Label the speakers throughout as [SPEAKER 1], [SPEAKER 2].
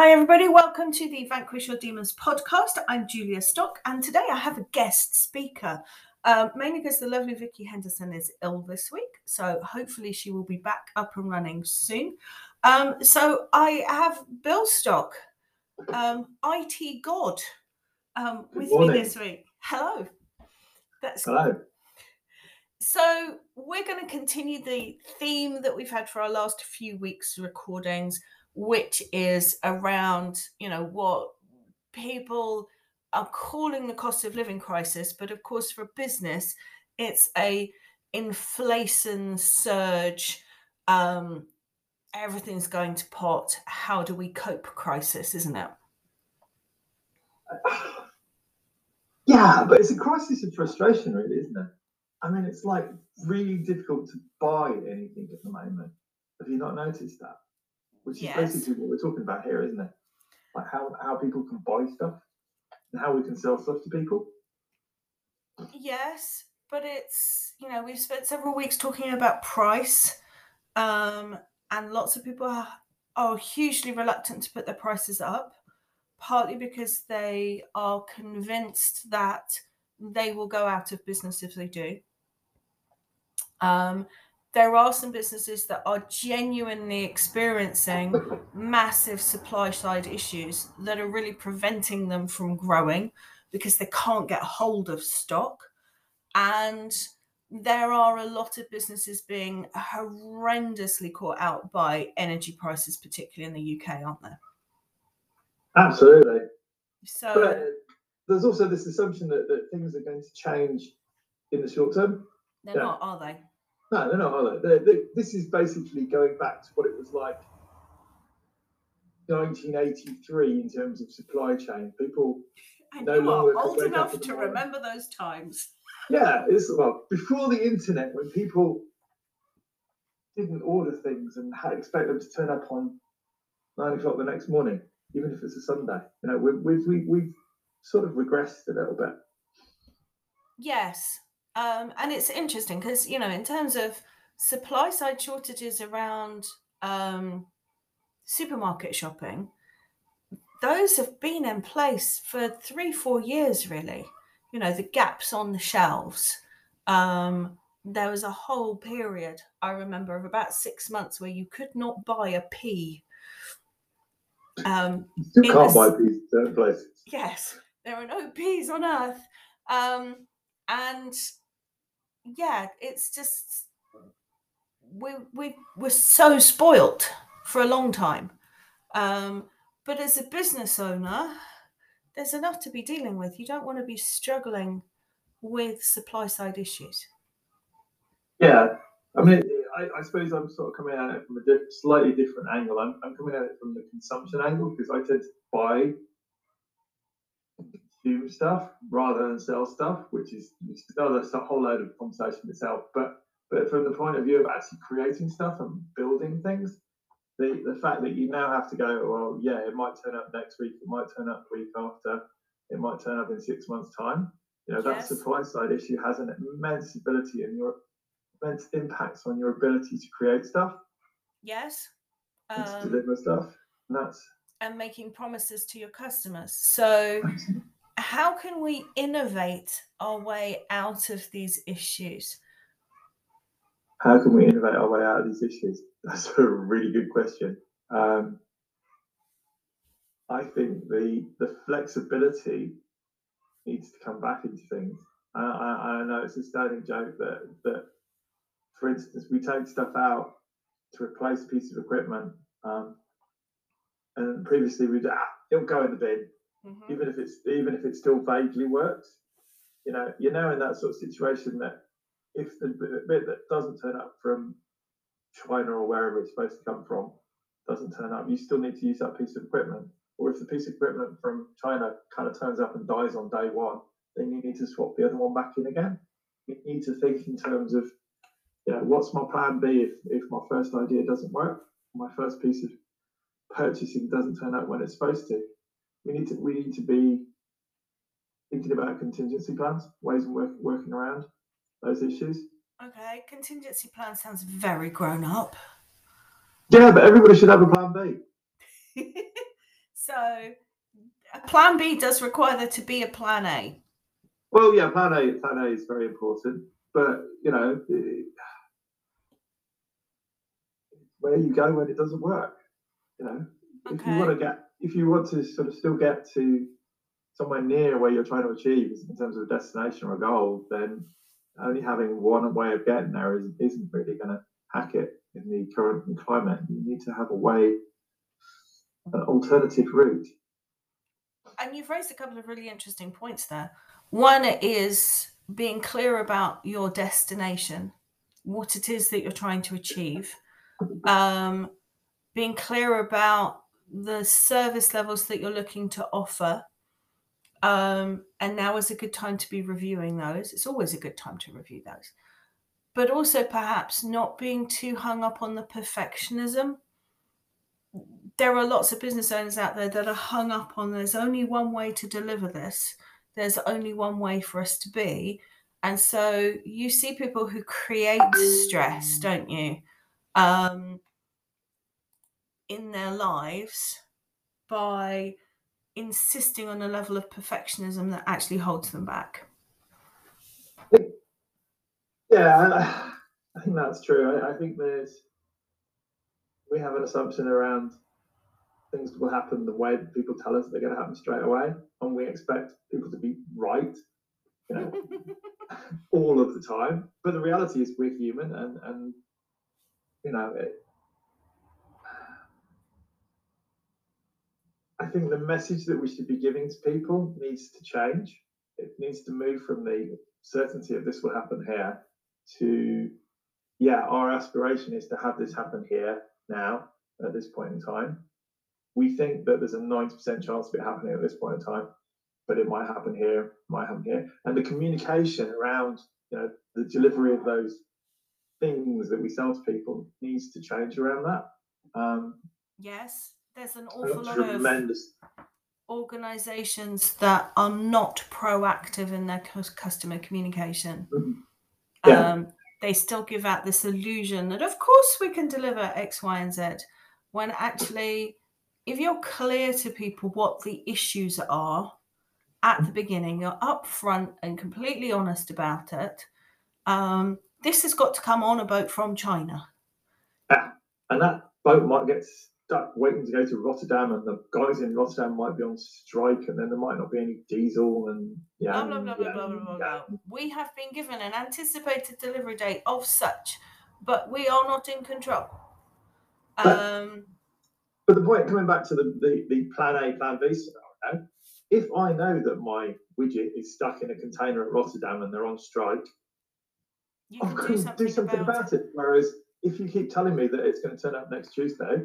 [SPEAKER 1] Hi, everybody. Welcome to the Vanquish Your Demons podcast. I'm Julia Stock, and today I have a guest speaker, um, mainly because the lovely Vicky Henderson is ill this week. So hopefully she will be back up and running soon. Um, so I have Bill Stock, um, IT God, um, with me this week. Hello. That's
[SPEAKER 2] Hello.
[SPEAKER 1] so we're going to continue the theme that we've had for our last few weeks recordings, which is around you know what people are calling the cost of living crisis, but of course for business, it's a inflation surge. Um, everything's going to pot. How do we cope? Crisis, isn't it?
[SPEAKER 2] Yeah, but it's a crisis of frustration, really, isn't it? I mean, it's like really difficult to buy anything at the moment. Have you not noticed that? Which is basically what we're talking about here, isn't it? Like how, how people can buy stuff and how we can sell stuff to people.
[SPEAKER 1] Yes, but it's you know we've spent several weeks talking about price, um, and lots of people are, are hugely reluctant to put their prices up, partly because they are convinced that they will go out of business if they do. Um, there are some businesses that are genuinely experiencing massive supply side issues that are really preventing them from growing because they can't get hold of stock. And there are a lot of businesses being horrendously caught out by energy prices, particularly in the UK, aren't there?
[SPEAKER 2] Absolutely.
[SPEAKER 1] So,
[SPEAKER 2] But uh, there's also this assumption that, that things are going to change in the short term.
[SPEAKER 1] they're
[SPEAKER 2] yeah.
[SPEAKER 1] not, are they?
[SPEAKER 2] No, they're not, are they? They're, this is basically going back to what it was like 1983 in terms of supply chain. People
[SPEAKER 1] And
[SPEAKER 2] No
[SPEAKER 1] you are old enough to remember those times.
[SPEAKER 2] Yeah, it's well before the internet when people didn't order things and had expect them to turn up on nine o'clock the next morning, even if it's a Sunday. You know, we've we've we've sort of regressed a little bit.
[SPEAKER 1] Yes. Um, and it's interesting because, you know, in terms of supply side shortages around um, supermarket shopping, those have been in place for three, four years, really. You know, the gaps on the shelves. Um, there was a whole period, I remember, of about six months where you could not buy a pea. Um,
[SPEAKER 2] You can't
[SPEAKER 1] the
[SPEAKER 2] buy
[SPEAKER 1] s-
[SPEAKER 2] these certain places.
[SPEAKER 1] yes, there are no peas on earth. Um, and yeah, it's just we we were so spoilt for a long time. Um, but as a business owner, there's enough to be dealing with. You don't want to be struggling with supply side issues.
[SPEAKER 2] Yeah, I mean, I, I suppose I'm sort of coming at it from a diff- slightly different angle. I'm, I'm coming at it from the consumption angle because I tend to buy consume stuff rather than sell stuff, which is which is another s- whole load of conversation itself. But but from the point of view of actually creating stuff and building things, the the fact that you now have to go, well, yeah, it might turn up next week, it might turn up the week after, it might turn up in six months' time. You know,
[SPEAKER 1] Yes.
[SPEAKER 2] that supply side issue has an immense ability and your immense impacts on your ability to create stuff
[SPEAKER 1] Yes.
[SPEAKER 2] and to
[SPEAKER 1] Um,
[SPEAKER 2] deliver stuff. And that's
[SPEAKER 1] and making promises to your customers. So, how can we innovate our way out of these issues?
[SPEAKER 2] how can we innovate our way out of these issues? That's a really good question. Um, I think the the flexibility needs to come back into things. I, I, I know it's a standing joke that that, for instance, we take stuff out to replace a piece of equipment, um, and previously we'd ah, it'll go in the bin,
[SPEAKER 1] Mhm.
[SPEAKER 2] even if it's even if it still vaguely works. You know, you're now in that sort of situation that if the bit- bit that doesn't turn up from China or wherever it's supposed to come from doesn't turn up, you still need to use that piece of equipment. Or if the piece of equipment from China kind of turns up and dies on day one, then you need to swap the other one back in again. You need to think in terms of, you know, what's my plan B if, if my first idea doesn't work, my first piece of purchasing doesn't turn up when it's supposed to. We need to we need to be thinking about contingency plans, ways of work, working around those issues.
[SPEAKER 1] Okay, contingency plan sounds very grown up.
[SPEAKER 2] Yeah, but everybody should have a plan B.
[SPEAKER 1] So a plan B does require there to be a plan A.
[SPEAKER 2] Well, yeah, plan A, plan A is very important, but you know, where you go when it doesn't work. You know, okay. if you want to get, if you want to sort of still get to somewhere near where you're trying to achieve in terms of a destination or a goal, then only having one way of getting there is, isn't really going to hack it in the current climate. You need to have a way, an alternative route.
[SPEAKER 1] And you've raised a couple of really interesting points there. One is being clear about your destination, what it is that you're trying to achieve, um, being clear about the service levels that you're looking to offer. Um, and now is a good time to be reviewing those. It's always a good time to review those. But also, perhaps not being too hung up on the perfectionism. There are lots of business owners out there that are hung up on there's only one way to deliver this, there's only one way for us to be. And so you see people who create stress, don't you? Um, in their lives by insisting on a level of perfectionism that actually holds them back.
[SPEAKER 2] Yeah, I, think that's true. I, I think there's we have an assumption around things will happen the way that people tell us they're going to happen straight away, and we expect people to be right, you know, all of the time. But the reality is, we're human, and and you know, it, think the message that we should be giving to people needs to change. It needs to move from the certainty of this will happen here to, yeah, our aspiration is to have this happen here now at this point in time. We think that there's a 90% chance of it happening at this point in time, but it might happen here, might happen here. And the communication around, you know, the delivery of those things that we sell to people needs to change around that. Um,
[SPEAKER 1] yes there's an awful lot tremendous. of organizations that are not proactive in their customer communication. Mm-hmm. Yeah. Um, they still give out this illusion that, of course, we can deliver X, Y, and Z, when actually, if you're clear to people what the issues are at the beginning, you're upfront and completely honest about it. Um, this has got to come on a boat from China.
[SPEAKER 2] Yeah, and that boat might get waiting to go to Rotterdam, and the guys in Rotterdam might be on strike, and then there might not be any diesel, and yeah, blah blah blah
[SPEAKER 1] yeah, blah blah blah, blah, blah. We have been given an anticipated delivery date of such, but we are not in control.
[SPEAKER 2] But, um, but the point, coming back to the, the, the plan A, plan B scenario, if I know that my widget is stuck in a container at Rotterdam and they're on strike, I'm do something, do something about, about it. it. Whereas if you keep telling me that it's going to turn up next Tuesday,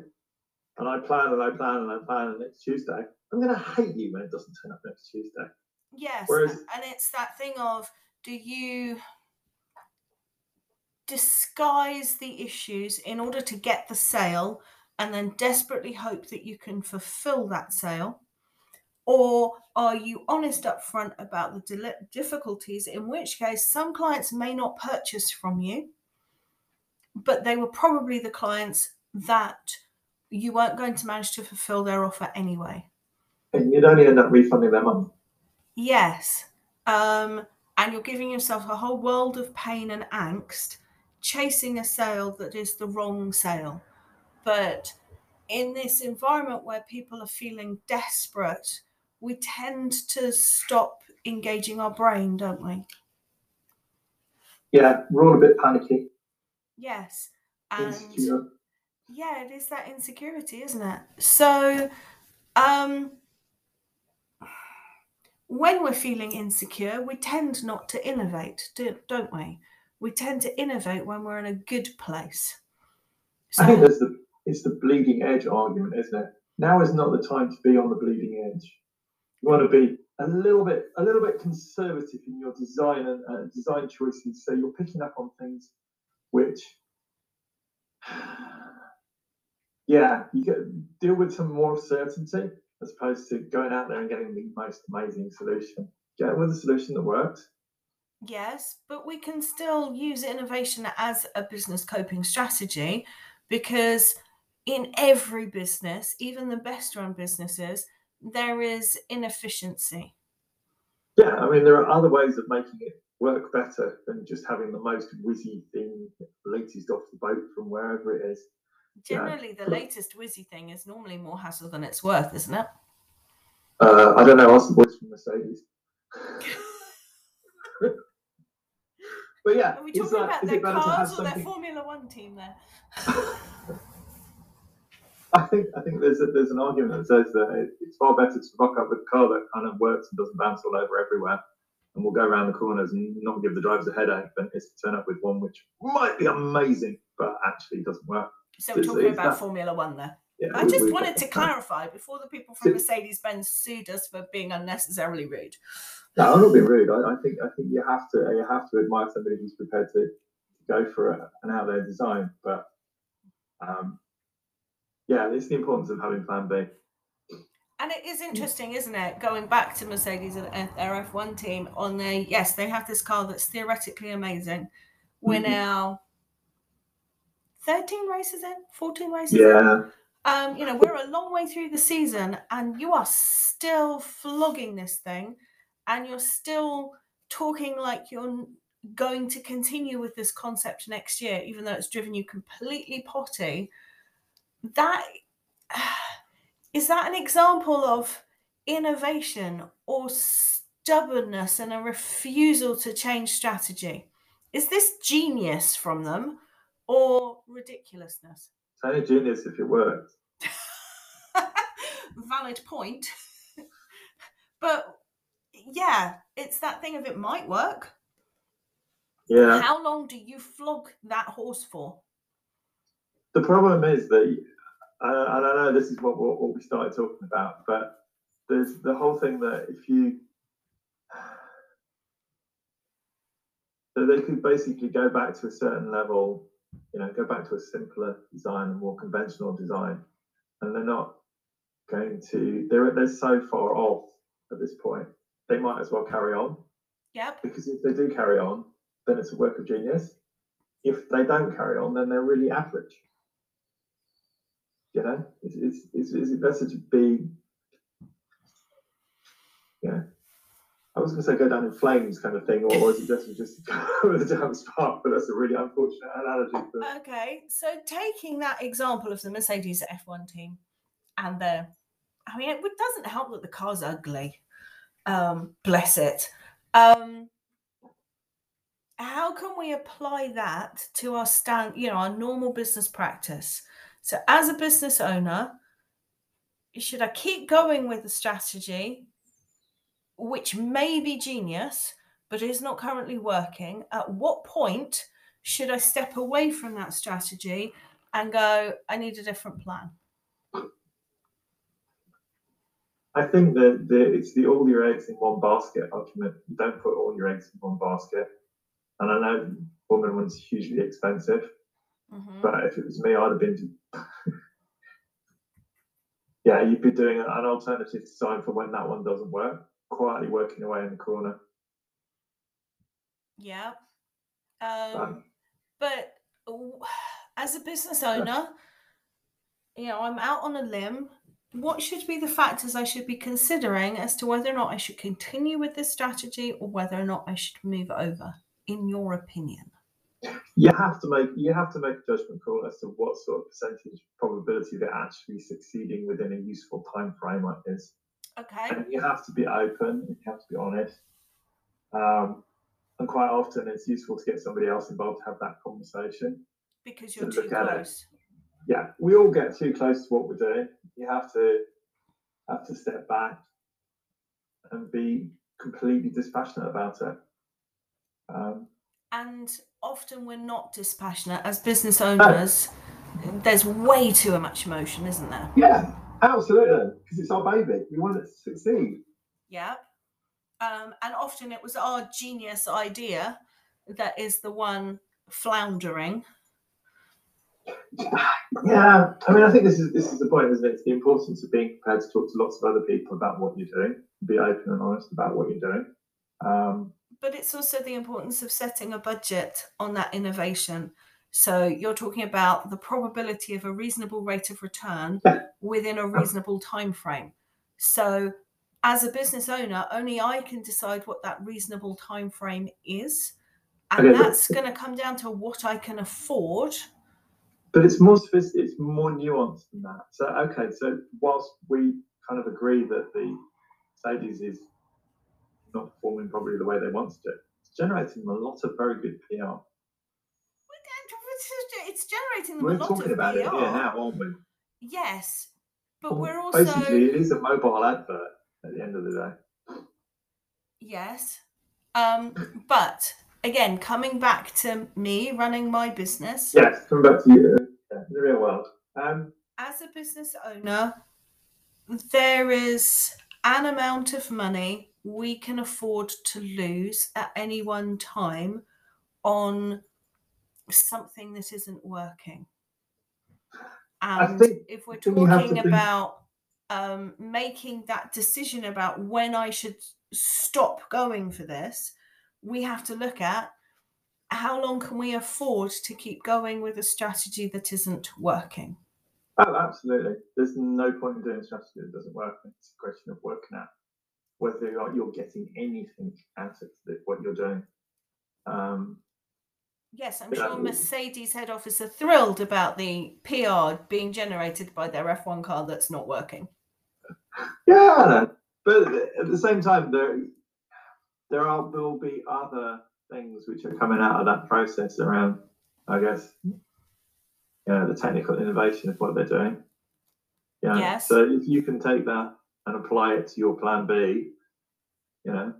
[SPEAKER 2] and I plan and I plan and I plan and next Tuesday, I'm going to hate you when it doesn't turn up next Tuesday.
[SPEAKER 1] Yes. Whereas, and it's that thing of do you disguise the issues in order to get the sale and then desperately hope that you can fulfill that sale? Or are you honest up front about the difficulties, in which case some clients may not purchase from you, but they were probably the clients that you weren't going to manage to fulfill their offer anyway.
[SPEAKER 2] And you'd only end up refunding their money.
[SPEAKER 1] Yes. Um, and you're giving yourself a whole world of pain and angst chasing a sale that is the wrong sale. But in this environment where people are feeling desperate, we tend to stop engaging our brain, don't we?
[SPEAKER 2] Yeah, we're all a bit panicky.
[SPEAKER 1] Yes. And yeah, it is that insecurity, isn't it? So, um, when we're feeling insecure, we tend not to innovate, don't we? We tend to innovate when we're in a good place.
[SPEAKER 2] So, I think there's the it's the bleeding edge argument, isn't it? Now is not the time to be on the bleeding edge. You want to be a little bit a little bit conservative in your design and uh, design choices, so you're picking up on things which yeah, you get, deal with some more certainty as opposed to going out there and getting the most amazing solution. Get with a solution that works.
[SPEAKER 1] Yes, but we can still use innovation as a business coping strategy because in every business, even the best run businesses, there is inefficiency.
[SPEAKER 2] Yeah, I mean, there are other ways of making it work better than just having the most whizzy thing, latest off the boat from wherever it is.
[SPEAKER 1] Generally, the latest whizzy thing is normally more hassle than it's worth, isn't it?
[SPEAKER 2] Uh, I don't know. Ask the boys from Mercedes. but yeah,
[SPEAKER 1] are we talking about their cars or their Formula One team there?
[SPEAKER 2] I think I think there's a, there's an argument that says that it's far better to rock up with a car that kind of works and doesn't bounce all over everywhere, and we'll go around the corners and not give the drivers a headache, than it's to turn up with one which might be amazing but actually doesn't work.
[SPEAKER 1] So we're talking about that, Formula One there. Yeah, I just wanted to clarify before the people from Mercedes Benz sued us for being unnecessarily rude.
[SPEAKER 2] No, I'm not being rude. I, I, think I think you have to you have to admire somebody who's prepared to go for a, an out there design. But um, yeah, it's the importance of having Plan B.
[SPEAKER 1] And it is interesting, isn't it? Going back to Mercedes and their F1 team on the yes, they have this car that's theoretically amazing. We're mm-hmm. now 13 races in, 14 races
[SPEAKER 2] yeah.
[SPEAKER 1] in. Um, you know, we're a long way through the season and you are still flogging this thing and you're still talking like you're going to continue with this concept next year, even though it's driven you completely potty. That is that an example of innovation or stubbornness and a refusal to change strategy? Is this genius from them or ridiculousness?
[SPEAKER 2] It's only genius if it works.
[SPEAKER 1] Valid point. but yeah, it's that thing of it might work.
[SPEAKER 2] Yeah.
[SPEAKER 1] How long do you flog that horse for?
[SPEAKER 2] The problem is that, and I know this is what, what, what we started talking about, but there's the whole thing that if you so they could basically go back to a certain level, you know, go back to a simpler design, a more conventional design, and they're not going to. They're they're so far off at this point. They might as well carry on.
[SPEAKER 1] Yep.
[SPEAKER 2] Because if they do carry on, then it's a work of genius. If they don't carry on, then they're really average. You know, it's it's it's, it's better to be. Yeah. I was going to say go down in flames kind of thing, or, or is it just just go with damn spark? But that's a really unfortunate analogy.
[SPEAKER 1] For... Okay, so taking that example of the Mercedes F1 team and the, I mean, it doesn't help that the car's ugly. Um, bless it. Um, how can we apply that to our stand, you know, our normal business practice? So, as a business owner, should I keep going with the strategy, which may be genius, but is not currently working? At what point should I step away from that strategy and go, I need a different plan?
[SPEAKER 2] I think that the, it's the all your eggs in one basket argument. You don't put all your eggs in one basket. And I know woman one's hugely expensive, mm-hmm. but if it was me, I'd have been. yeah, you'd be doing an alternative design for when that one doesn't work, quietly working away in the corner.
[SPEAKER 1] Yeah. Um, um, but as a business owner, you know, I'm out on a limb what should be the factors I should be considering as to whether or not I should continue with this strategy or whether or not I should move over, in your opinion?
[SPEAKER 2] You have to make you have to make a judgment call as to what sort of percentage probability they're actually succeeding within a useful time frame like this.
[SPEAKER 1] Okay.
[SPEAKER 2] And you have to be open, you have to be honest. Um, and quite often it's useful to get somebody else involved to have that conversation.
[SPEAKER 1] Because you're to too close
[SPEAKER 2] yeah, we all get too close to what we're doing. You have to have to step back and be completely dispassionate about it. Um,
[SPEAKER 1] and often we're not dispassionate as business owners. there's way too much emotion, isn't there?
[SPEAKER 2] Yeah, absolutely. Because it's our baby. We want it to succeed.
[SPEAKER 1] Yeah. Um, and often it was our genius idea that is the one floundering
[SPEAKER 2] yeah, I mean, I think this is this is the point, isn't it? It's the importance of being prepared to talk to lots of other people about what you're doing, be open and honest about what you're doing. Um,
[SPEAKER 1] but it's also the importance of setting a budget on that innovation. So you're talking about the probability of a reasonable rate of return within a reasonable time frame. So as a business owner, only I can decide what that reasonable time frame is. And that's going to come down to what I can afford.
[SPEAKER 2] But it's more sophisticated, it's more nuanced than that. So okay, so whilst we kind of agree that the Mercedes is not performing probably the way they want to, it's generating a lot of very good PR.
[SPEAKER 1] It's generating them
[SPEAKER 2] We're
[SPEAKER 1] a lot
[SPEAKER 2] talking
[SPEAKER 1] of
[SPEAKER 2] about it
[SPEAKER 1] PR.
[SPEAKER 2] here now, aren't we?
[SPEAKER 1] Yes, but
[SPEAKER 2] Well,
[SPEAKER 1] we're also
[SPEAKER 2] Basically, it is a mobile advert at the end of the day.
[SPEAKER 1] yes. Um, but again, coming back to me running my business
[SPEAKER 2] Yes, coming back to you, uh, the real world. Um,
[SPEAKER 1] as a business owner, there is an amount of money we can afford to lose at any one time on something that isn't working. And if we're
[SPEAKER 2] the thing you have to
[SPEAKER 1] talking about um, making that decision about when I should stop going for this, we have to look at how long can we afford to keep going with a strategy that isn't working.
[SPEAKER 2] Oh, absolutely. There's no point in doing a strategy that doesn't work. It's a question of working out whether you're, you're getting anything out of what you're doing. Um,
[SPEAKER 1] Yes, I'm sure Mercedes head office are thrilled about the PR being generated by their F1 car that's not working.
[SPEAKER 2] yeah, but at the same time, there there are will be other things which are coming out of that process around, I guess, you know, the technical innovation of what they're doing. Yeah.
[SPEAKER 1] Yes.
[SPEAKER 2] So if you can take that and apply it to your plan B, you know,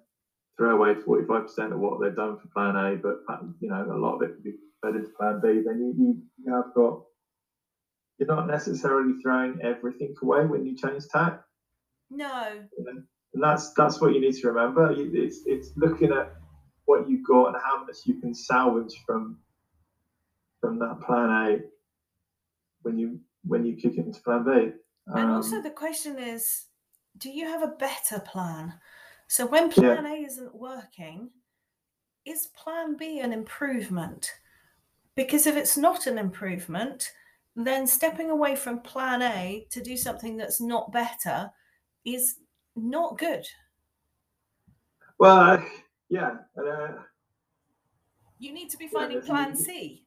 [SPEAKER 2] throw away forty five percent of what they've done for plan A, but you know, a lot of it can be fed into plan B, then you, you, have got you're not necessarily throwing everything away when you change tack.
[SPEAKER 1] No,
[SPEAKER 2] and that's that's what you need to remember. It's it's looking at what you've got and how much you can salvage from from that plan A when you when you kick it into plan B.
[SPEAKER 1] and also
[SPEAKER 2] Um,
[SPEAKER 1] the question is do you have a better plan? So when plan A isn't working, is plan B an improvement? Because if it's not an improvement, then stepping away from plan A to do something that's not better is not good.
[SPEAKER 2] well, I- yeah, and, uh,
[SPEAKER 1] You need to be finding
[SPEAKER 2] there's
[SPEAKER 1] plan C.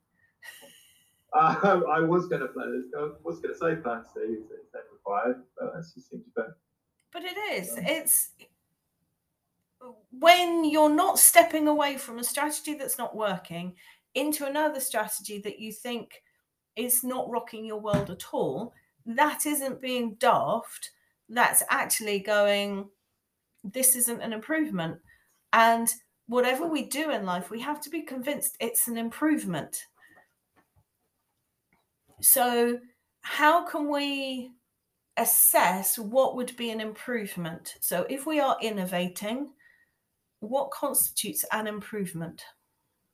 [SPEAKER 2] uh, I was going to this. I was going to say plan C is required, but that just seems better.
[SPEAKER 1] But it is.
[SPEAKER 2] Um,
[SPEAKER 1] It's when you're not stepping away from a strategy that's not working into another strategy that you think is not rocking your world at all, that isn't being daft. That's actually going, this isn't an improvement. And whatever we do in life, we have to be convinced it's an improvement. So, how can we assess what would be an improvement? So, if we are innovating, what constitutes an improvement?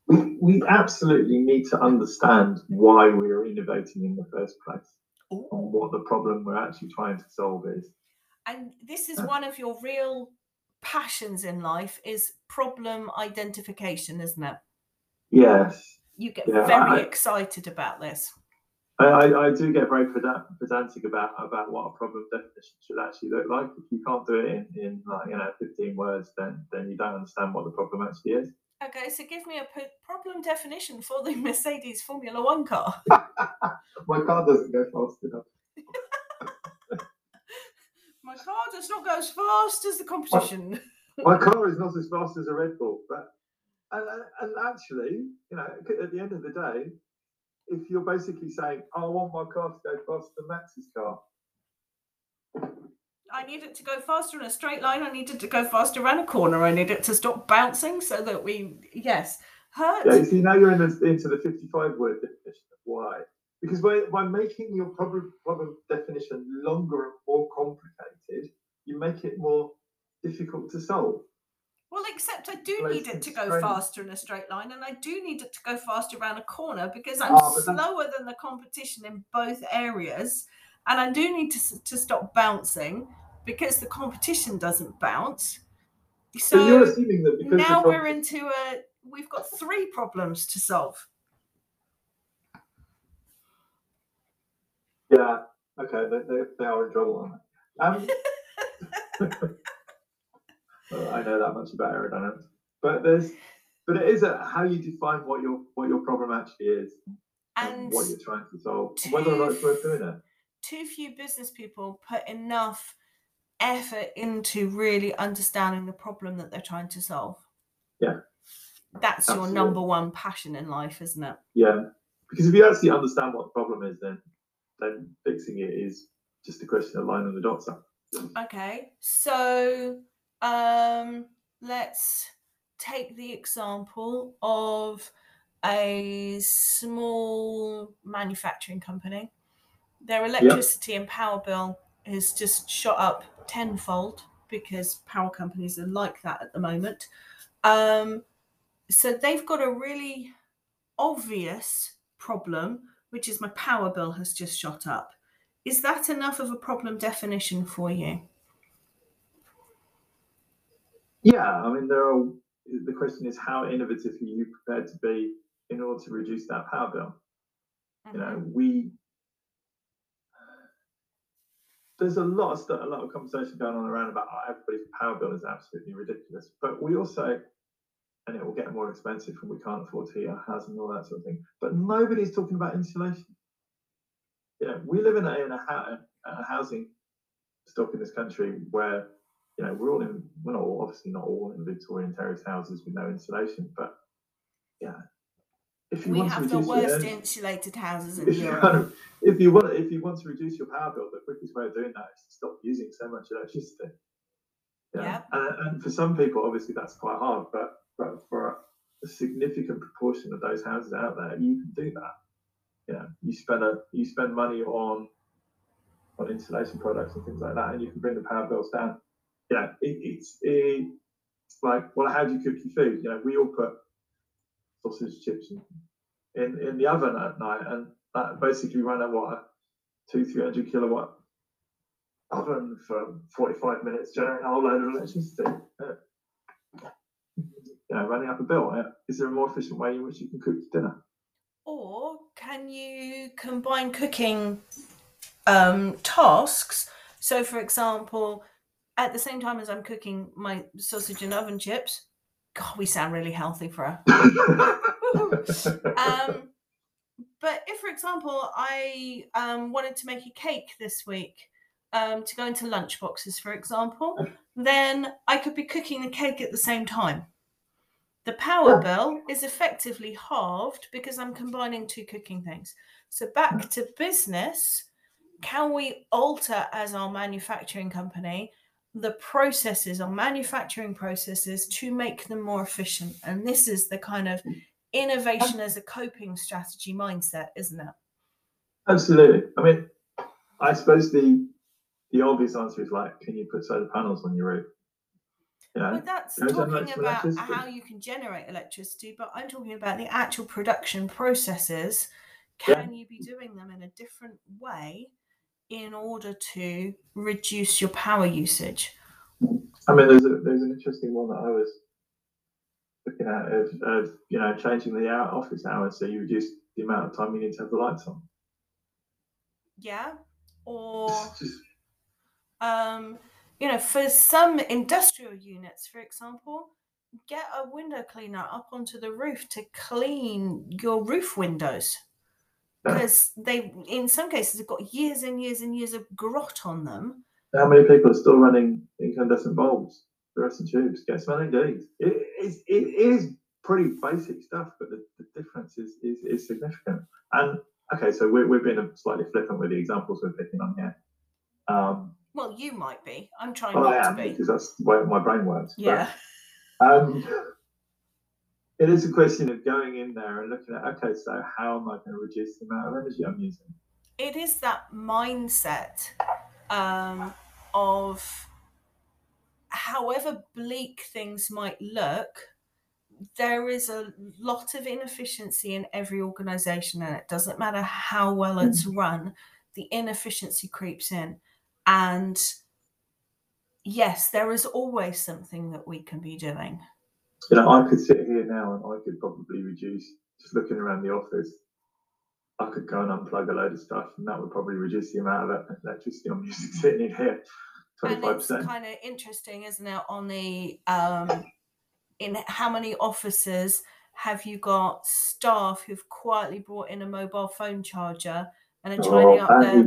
[SPEAKER 2] We, we absolutely need to understand why we are innovating in the first place and what the problem we're actually trying to solve is.
[SPEAKER 1] And this is
[SPEAKER 2] Uh.
[SPEAKER 1] one of your real passions in life is problem identification, isn't it?
[SPEAKER 2] Yes,
[SPEAKER 1] You get
[SPEAKER 2] Yeah,
[SPEAKER 1] very
[SPEAKER 2] I-
[SPEAKER 1] excited about this.
[SPEAKER 2] I, I, I do get very pedantic about about what a problem definition should actually look like. If you can't do it in, in like you know 15 words, then then you don't understand what the problem actually is.
[SPEAKER 1] Okay, so give me a p- problem definition for the Mercedes Formula One car.
[SPEAKER 2] My car doesn't go fast enough.
[SPEAKER 1] My car does not go as fast as the competition.
[SPEAKER 2] My car is not as fast as a Red Bull, but and, and- and actually, you know, at the end of the day, if you're basically saying, oh, "I want my car to go faster than Max's car,"
[SPEAKER 1] I need it to go faster in a straight line. I need it to go faster around a corner. I need it to stop bouncing so that we, yes, hurt.
[SPEAKER 2] Yeah, see, now you're in the, into the 55 word definition of why. Because by, by making your problem, problem definition longer and more complicated, you make it more difficult to solve.
[SPEAKER 1] Well, except I do need it to go faster in a straight line, and I do need it to go faster around a corner because I'm
[SPEAKER 2] Ah, but that's-
[SPEAKER 1] slower than the competition in both areas, and I do need to to stop bouncing because the competition doesn't bounce.
[SPEAKER 2] So, you're assuming that because
[SPEAKER 1] now we're into a we've got three problems to solve.
[SPEAKER 2] Yeah. Okay. They, they, they are in trouble, aren't they? Um, I know that much about aerodynamics, but there's, but it is a, how you define what your what your problem actually is and,
[SPEAKER 1] And
[SPEAKER 2] what you're trying to solve, whether or not it's worth doing it.
[SPEAKER 1] too few business people put enough effort into really understanding the problem that they're trying to solve.
[SPEAKER 2] Yeah.
[SPEAKER 1] That's your number one passion in life, isn't it?
[SPEAKER 2] Yeah, because if you actually understand what the problem is, then then fixing it is just a question of lining the dots up.
[SPEAKER 1] Okay. So um let's take the example of a small manufacturing company. Their electricity and power bill has just shot up tenfold because power companies are like that at the moment. Um, so they've got a really obvious problem, which is my power bill has just shot up. Is that enough of a problem definition for you?
[SPEAKER 2] Yeah, I mean, there are. The question is, how innovative are you prepared to be in order to reduce that power bill? You know, mm-hmm. we there's a lot of stuff, a lot of conversation going on around about oh, everybody's power bill is absolutely ridiculous, but we also, and it will get more expensive, and we can't afford to heat our house and all that sort of thing. But nobody's talking about insulation. You know, we live in a, in a, a housing stock in this country where you know we're all in, we're not all, obviously not all in Victorian terrace houses with no insulation, but yeah, if you
[SPEAKER 1] we
[SPEAKER 2] want to
[SPEAKER 1] have the
[SPEAKER 2] reduce your
[SPEAKER 1] worst
[SPEAKER 2] energy-
[SPEAKER 1] insulated houses in
[SPEAKER 2] if you,
[SPEAKER 1] Europe.
[SPEAKER 2] kind of- if you want if you want to reduce your power bill, the quickest way of doing that is to stop using so much electricity. Yeah.
[SPEAKER 1] Yep.
[SPEAKER 2] And, and for some people, obviously, that's quite hard, but but for a significant proportion of those houses out there, you can do that. You know, you spend a you spend money on on insulation products and things like that, and you can bring the power bills down. Yeah, it, it's like well, how do you cook your food? You know, we all put sausage chips in in, in the oven at night, and that basically ran a what two three hundred kilowatt oven for forty five minutes, generating a whole load of electricity. Uh, you know, running up a bill. Uh, Is there a more efficient way in which you can cook dinner?
[SPEAKER 1] Or can you combine cooking um, tasks? So, for example, at the same time as I'm cooking my sausage and oven chips, God, we sound really healthy for a. um, but if, for example, I um, wanted to make a cake this week um, to go into lunch boxes, for example, then I could be cooking the cake at the same time. The power bill is effectively halved because I'm combining two cooking things. So, back to business, can we alter as our manufacturing company the processes, our manufacturing processes, to make them more efficient? And this is the kind of innovation as a coping strategy mindset, isn't it?
[SPEAKER 2] Absolutely. I mean, I suppose the the obvious answer is like, can you put solar panels on your roof? You know,
[SPEAKER 1] But that's talking about how you can generate electricity, but I'm talking about the actual production processes.
[SPEAKER 2] Yeah.
[SPEAKER 1] Can you be doing them in a different way in order to reduce your power usage?
[SPEAKER 2] I mean, there's a, there's an interesting one that I was looking at of, of you know changing the hour, office hours so you reduce the amount of time you need to have the lights on.
[SPEAKER 1] Yeah. Or um, you know, for some industrial units, for example, get a window cleaner up onto the roof to clean your roof windows. Because they, in some cases, have got years and years and years of grot on them.
[SPEAKER 2] how many people are still running incandescent bulbs, fluorescent tubes, get some LEDs. It, it's, it is pretty basic stuff, but the, the difference is, is, is significant. And okay, so we're, we're being slightly flippant with the examples we're picking on here. Um,
[SPEAKER 1] Well, you might be. I'm trying
[SPEAKER 2] well, I
[SPEAKER 1] not
[SPEAKER 2] am
[SPEAKER 1] to be.
[SPEAKER 2] because that's the way my brain works. but-
[SPEAKER 1] Yeah.
[SPEAKER 2] Um, it is a question of going in there and looking at okay, so how am I going to reduce the amount of energy I'm using?
[SPEAKER 1] It is that mindset um, of however bleak things might look, there is a lot of inefficiency in every organization, and it doesn't matter how well it's run, the inefficiency creeps in. And yes, there is always something that we can be doing.
[SPEAKER 2] You know, I could sit here now and I could probably reduce just looking around the office I could go and unplug a load of stuff, and that would probably reduce the amount of electricity I'm using sitting in here.
[SPEAKER 1] And it's kind of interesting, isn't it? On the um, in how many offices have you got staff who've quietly brought in a mobile phone charger and are charging oh, up their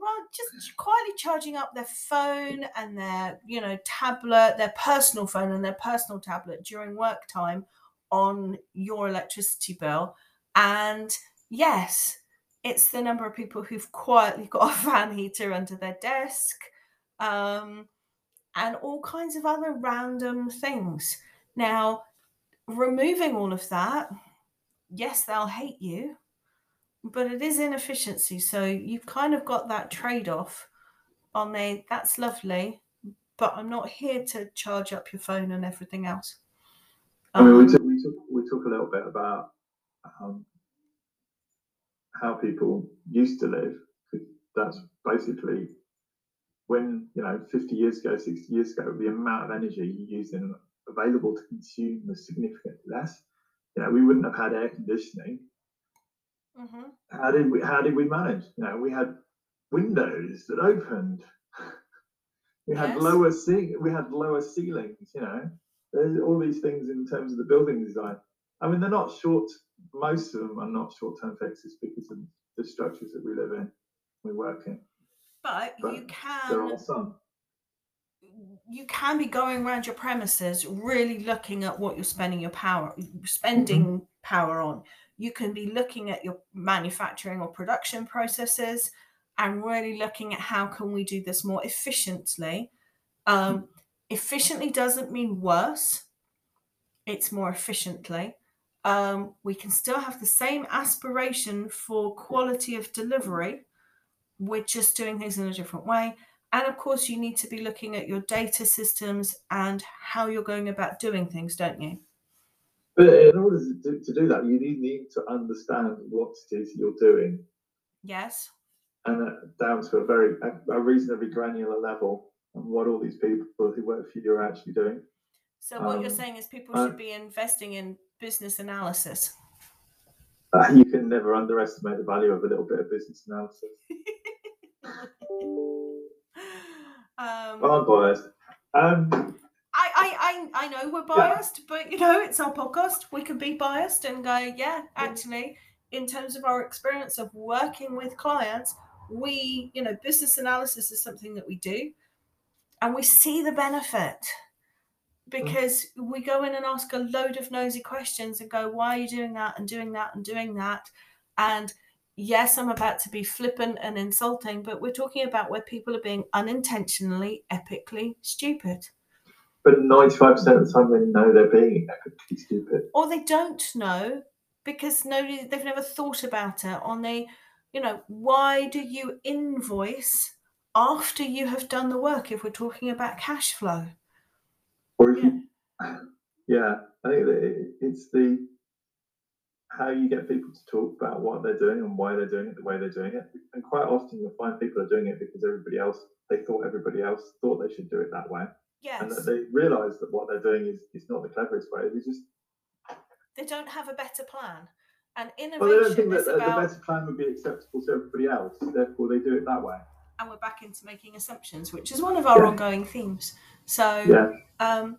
[SPEAKER 1] well, just quietly charging up their phone and their you know tablet, their personal phone and their personal tablet during work time on your electricity bill. And yes, it's the number of people who've quietly got a fan heater under their desk. Um, and all kinds of other random things. Now, removing all of that, yes, they'll hate you, but it is inefficiency. So you've kind of got that trade off on a that's lovely, but I'm not here to charge up your phone and everything else.
[SPEAKER 2] Um, I mean, we um, took, we took, we talk a little bit about um, how people used to live. That's basically when you know 50 years ago 60 years ago the amount of energy you used and available to consume was significantly less you know we wouldn't have had air conditioning mm-hmm. how did we how did we manage? You know we had windows that opened. We had yes. lower ce- we had lower ceilings you know. There's all these things in terms of the building design. I mean they're not short most of them are not short-term fixes because of the structures that we live in we work in.
[SPEAKER 1] But, but you can there are some. You can be going around your premises really looking at what you're spending your power spending mm-hmm. power on you can be looking at your manufacturing or production processes and really looking at how can we do this more efficiently um, mm-hmm. efficiently doesn't mean worse it's more efficiently um, we can still have the same aspiration for quality of delivery we're just doing things in a different way. And of course, you need to be looking at your data systems and how you're going about doing things, don't you?
[SPEAKER 2] But in order to do, to do that, you need to understand what it is you're doing.
[SPEAKER 1] Yes.
[SPEAKER 2] And uh, down to a very a, a, reasonably granular level, and what all these people who work for you are actually doing.
[SPEAKER 1] So what um, you're saying is people should be investing in business analysis.
[SPEAKER 2] Uh, you can never underestimate the value of a little bit of business analysis. um, I'm biased. Um,
[SPEAKER 1] I, I, I, know we're biased, yeah. but you know, it's our podcast. We can be biased and go, yeah, actually, in terms of our experience of working with clients, we, you know, business analysis is something that we do and we see the benefit because mm. we go in and ask a load of nosy questions and go, why are you doing that and doing that and doing that? And yes, I'm about to be flippant and insulting, but we're talking about where people are being unintentionally, epically stupid.
[SPEAKER 2] But 95% of the time they know they're being epically stupid.
[SPEAKER 1] Or they don't know because nobody they've never thought about it on the you know, why do you invoice after you have done the work if we're talking about cash flow?
[SPEAKER 2] Or if yeah. you yeah, I think that it's the how you get people to talk about what they're doing and why they're doing it the way they're doing it. And quite often you'll find people are doing it because everybody else, they thought everybody else thought they should do it that way.
[SPEAKER 1] Yes.
[SPEAKER 2] And they realise that what they're doing is, is not the cleverest way. They just
[SPEAKER 1] they don't have a better plan. And innovation
[SPEAKER 2] well, they don't think
[SPEAKER 1] that about...
[SPEAKER 2] the better plan would be acceptable to everybody else. Therefore, they do it that way.
[SPEAKER 1] And we're back into making assumptions, which is one of our yeah. ongoing themes. So, yeah. um,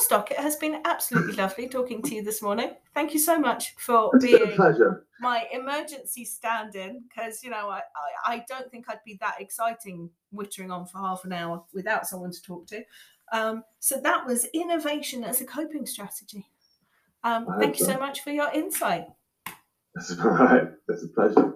[SPEAKER 1] Stock, it has been absolutely lovely talking to you this morning. Thank you so much for
[SPEAKER 2] it's
[SPEAKER 1] being
[SPEAKER 2] pleasure.
[SPEAKER 1] my emergency stand-in because you know I, I, I don't think I'd be that exciting wittering on for half an hour without someone to talk to. Um, so that was innovation as a coping strategy. Um, thank you so much for your insight.
[SPEAKER 2] That's all right. That's a pleasure.